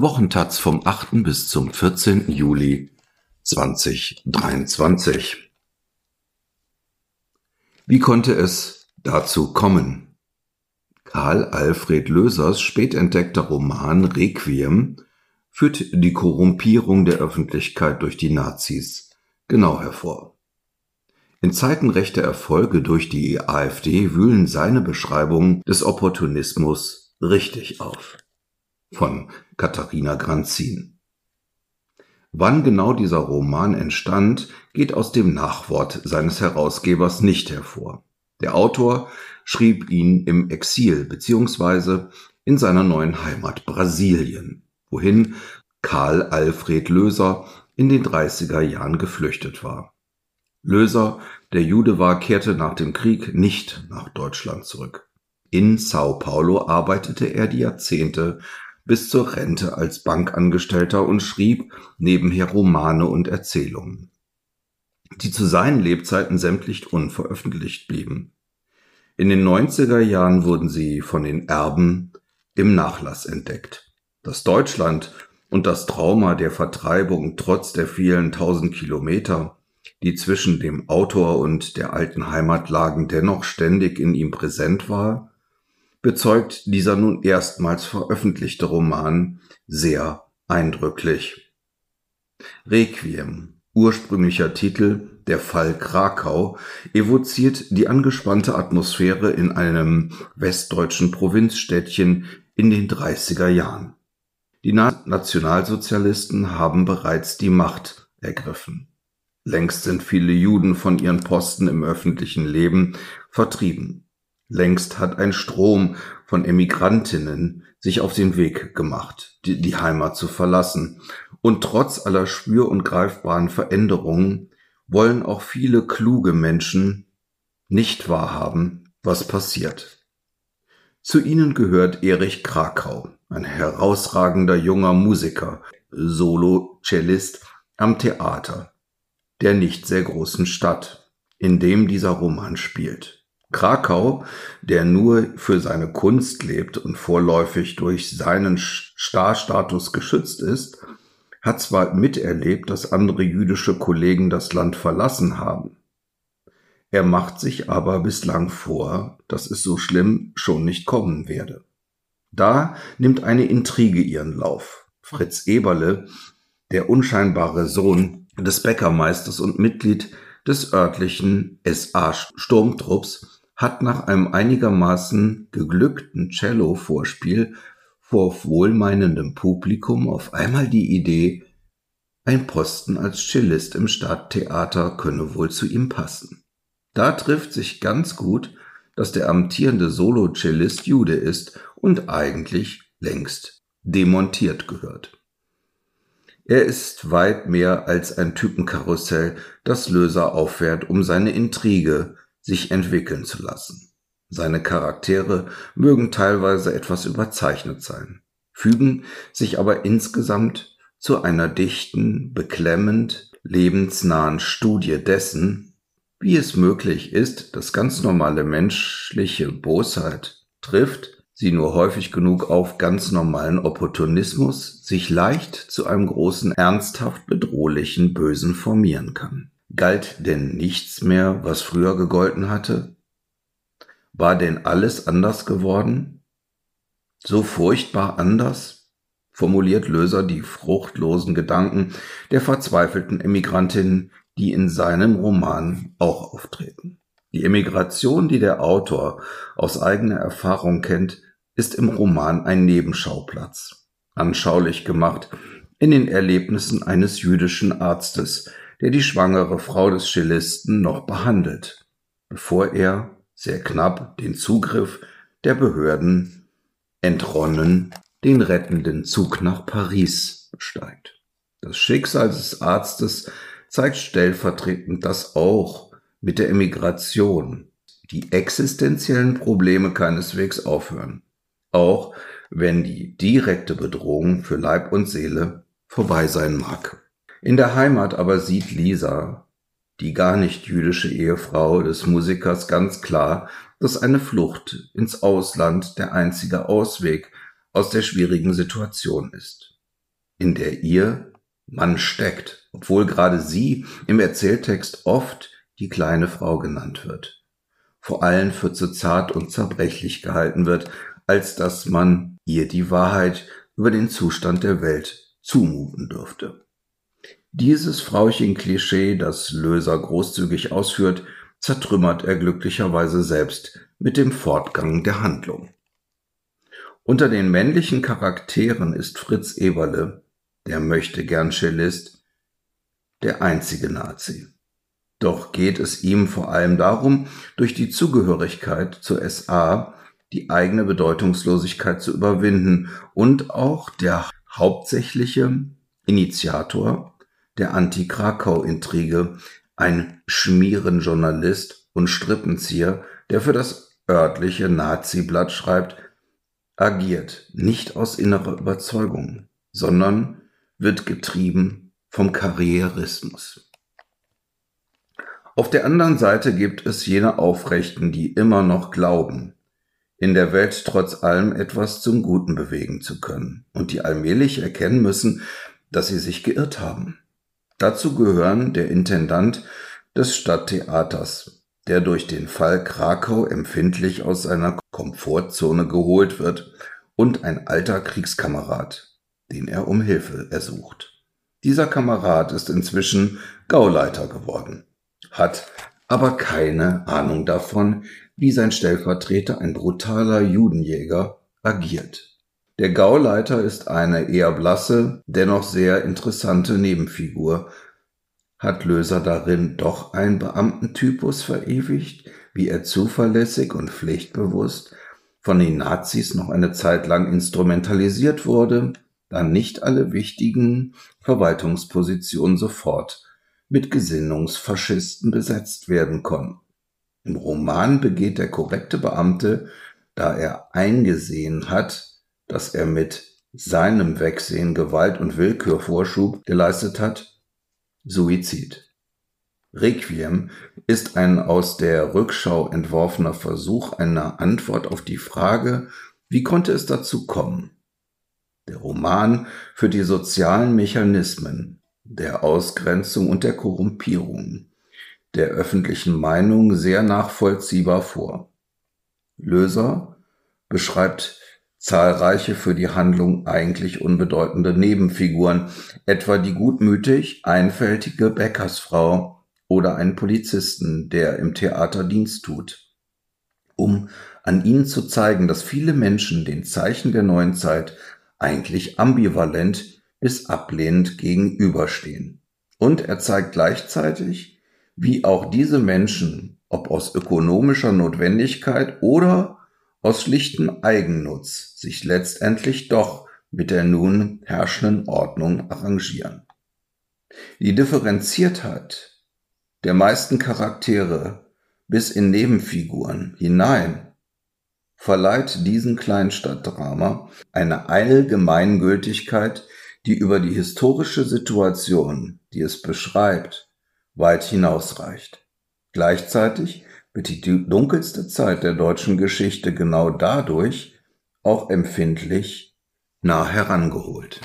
Wochentaz vom 8. bis zum 14. Juli 2023. Wie konnte es dazu kommen? Karl Alfred Lösers spät entdeckter Roman Requiem führt die Korrumpierung der Öffentlichkeit durch die Nazis genau hervor. In Zeiten rechter Erfolge durch die AfD wühlen seine Beschreibungen des Opportunismus richtig auf von Katharina Granzin. Wann genau dieser Roman entstand, geht aus dem Nachwort seines Herausgebers nicht hervor. Der Autor schrieb ihn im Exil bzw. in seiner neuen Heimat Brasilien, wohin Karl Alfred Löser in den 30er Jahren geflüchtet war. Löser, der Jude war, kehrte nach dem Krieg nicht nach Deutschland zurück. In Sao Paulo arbeitete er die Jahrzehnte bis zur Rente als Bankangestellter und schrieb nebenher Romane und Erzählungen, die zu seinen Lebzeiten sämtlich unveröffentlicht blieben. In den 90er Jahren wurden sie von den Erben im Nachlass entdeckt. Das Deutschland und das Trauma der Vertreibung trotz der vielen tausend Kilometer, die zwischen dem Autor und der alten Heimat lagen, dennoch ständig in ihm präsent war, bezeugt dieser nun erstmals veröffentlichte Roman sehr eindrücklich. Requiem, ursprünglicher Titel Der Fall Krakau, evoziert die angespannte Atmosphäre in einem westdeutschen Provinzstädtchen in den 30er Jahren. Die Nationalsozialisten haben bereits die Macht ergriffen. Längst sind viele Juden von ihren Posten im öffentlichen Leben vertrieben. Längst hat ein Strom von Emigrantinnen sich auf den Weg gemacht, die, die Heimat zu verlassen. Und trotz aller spür- und greifbaren Veränderungen wollen auch viele kluge Menschen nicht wahrhaben, was passiert. Zu ihnen gehört Erich Krakau, ein herausragender junger Musiker, Solo-Cellist am Theater der nicht sehr großen Stadt, in dem dieser Roman spielt. Krakau, der nur für seine Kunst lebt und vorläufig durch seinen Starstatus geschützt ist, hat zwar miterlebt, dass andere jüdische Kollegen das Land verlassen haben. Er macht sich aber bislang vor, dass es so schlimm schon nicht kommen werde. Da nimmt eine Intrige ihren Lauf. Fritz Eberle, der unscheinbare Sohn des Bäckermeisters und Mitglied des örtlichen SA-Sturmtrupps, hat nach einem einigermaßen geglückten Cello-Vorspiel vor wohlmeinendem Publikum auf einmal die Idee, ein Posten als Cellist im Stadttheater könne wohl zu ihm passen. Da trifft sich ganz gut, dass der amtierende Solo-Cellist Jude ist und eigentlich längst demontiert gehört. Er ist weit mehr als ein Typenkarussell, das Löser auffährt, um seine Intrige sich entwickeln zu lassen. Seine Charaktere mögen teilweise etwas überzeichnet sein, fügen sich aber insgesamt zu einer dichten, beklemmend lebensnahen Studie dessen, wie es möglich ist, dass ganz normale menschliche Bosheit trifft, sie nur häufig genug auf ganz normalen Opportunismus sich leicht zu einem großen, ernsthaft bedrohlichen Bösen formieren kann. Galt denn nichts mehr, was früher gegolten hatte? War denn alles anders geworden? So furchtbar anders? formuliert Löser die fruchtlosen Gedanken der verzweifelten Emigrantinnen, die in seinem Roman auch auftreten. Die Emigration, die der Autor aus eigener Erfahrung kennt, ist im Roman ein Nebenschauplatz, anschaulich gemacht in den Erlebnissen eines jüdischen Arztes, der die schwangere Frau des Cellisten noch behandelt, bevor er, sehr knapp, den Zugriff der Behörden entronnen, den rettenden Zug nach Paris besteigt. Das Schicksal des Arztes zeigt stellvertretend das auch mit der Emigration. Die existenziellen Probleme keineswegs aufhören, auch wenn die direkte Bedrohung für Leib und Seele vorbei sein mag. In der Heimat aber sieht Lisa, die gar nicht jüdische Ehefrau des Musikers, ganz klar, dass eine Flucht ins Ausland der einzige Ausweg aus der schwierigen Situation ist. in der ihr Mann steckt, obwohl gerade sie im Erzähltext oft die kleine Frau genannt wird, vor allem für zu zart und zerbrechlich gehalten wird, als dass man ihr die Wahrheit über den Zustand der Welt zumuten dürfte. Dieses Frauchen-Klischee, das Löser großzügig ausführt, zertrümmert er glücklicherweise selbst mit dem Fortgang der Handlung. Unter den männlichen Charakteren ist Fritz Eberle, der möchte gern Cellist, der einzige Nazi. Doch geht es ihm vor allem darum, durch die Zugehörigkeit zur SA die eigene Bedeutungslosigkeit zu überwinden und auch der hauptsächliche Initiator der Anti-Krakau-Intrige, ein Schmierenjournalist und Strippenzieher, der für das örtliche Nazi-Blatt schreibt, agiert nicht aus innerer Überzeugung, sondern wird getrieben vom Karrierismus. Auf der anderen Seite gibt es jene Aufrechten, die immer noch glauben, in der Welt trotz allem etwas zum Guten bewegen zu können und die allmählich erkennen müssen, dass sie sich geirrt haben. Dazu gehören der Intendant des Stadttheaters, der durch den Fall Krakau empfindlich aus seiner Komfortzone geholt wird, und ein alter Kriegskamerad, den er um Hilfe ersucht. Dieser Kamerad ist inzwischen Gauleiter geworden hat aber keine Ahnung davon, wie sein Stellvertreter, ein brutaler Judenjäger, agiert. Der Gauleiter ist eine eher blasse, dennoch sehr interessante Nebenfigur. Hat Löser darin doch einen Beamtentypus verewigt, wie er zuverlässig und pflichtbewusst von den Nazis noch eine Zeit lang instrumentalisiert wurde, da nicht alle wichtigen Verwaltungspositionen sofort mit Gesinnungsfaschisten besetzt werden konnten. Im Roman begeht der korrekte Beamte, da er eingesehen hat, dass er mit seinem Wegsehen Gewalt und Willkürvorschub geleistet hat, Suizid. Requiem ist ein aus der Rückschau entworfener Versuch einer Antwort auf die Frage, wie konnte es dazu kommen? Der Roman führt die sozialen Mechanismen, der Ausgrenzung und der Korrumpierung der öffentlichen Meinung sehr nachvollziehbar vor. Löser beschreibt zahlreiche für die Handlung eigentlich unbedeutende Nebenfiguren, etwa die gutmütig einfältige Bäckersfrau oder einen Polizisten, der im Theater Dienst tut, um an ihnen zu zeigen, dass viele Menschen den Zeichen der neuen Zeit eigentlich ambivalent bis ablehnend gegenüberstehen. Und er zeigt gleichzeitig, wie auch diese Menschen, ob aus ökonomischer Notwendigkeit oder aus schlichtem Eigennutz, sich letztendlich doch mit der nun herrschenden Ordnung arrangieren. Die Differenziertheit der meisten Charaktere bis in Nebenfiguren hinein verleiht diesem Kleinstadtdrama eine Allgemeingültigkeit, die über die historische Situation, die es beschreibt, weit hinausreicht. Gleichzeitig wird die dunkelste Zeit der deutschen Geschichte genau dadurch auch empfindlich nah herangeholt.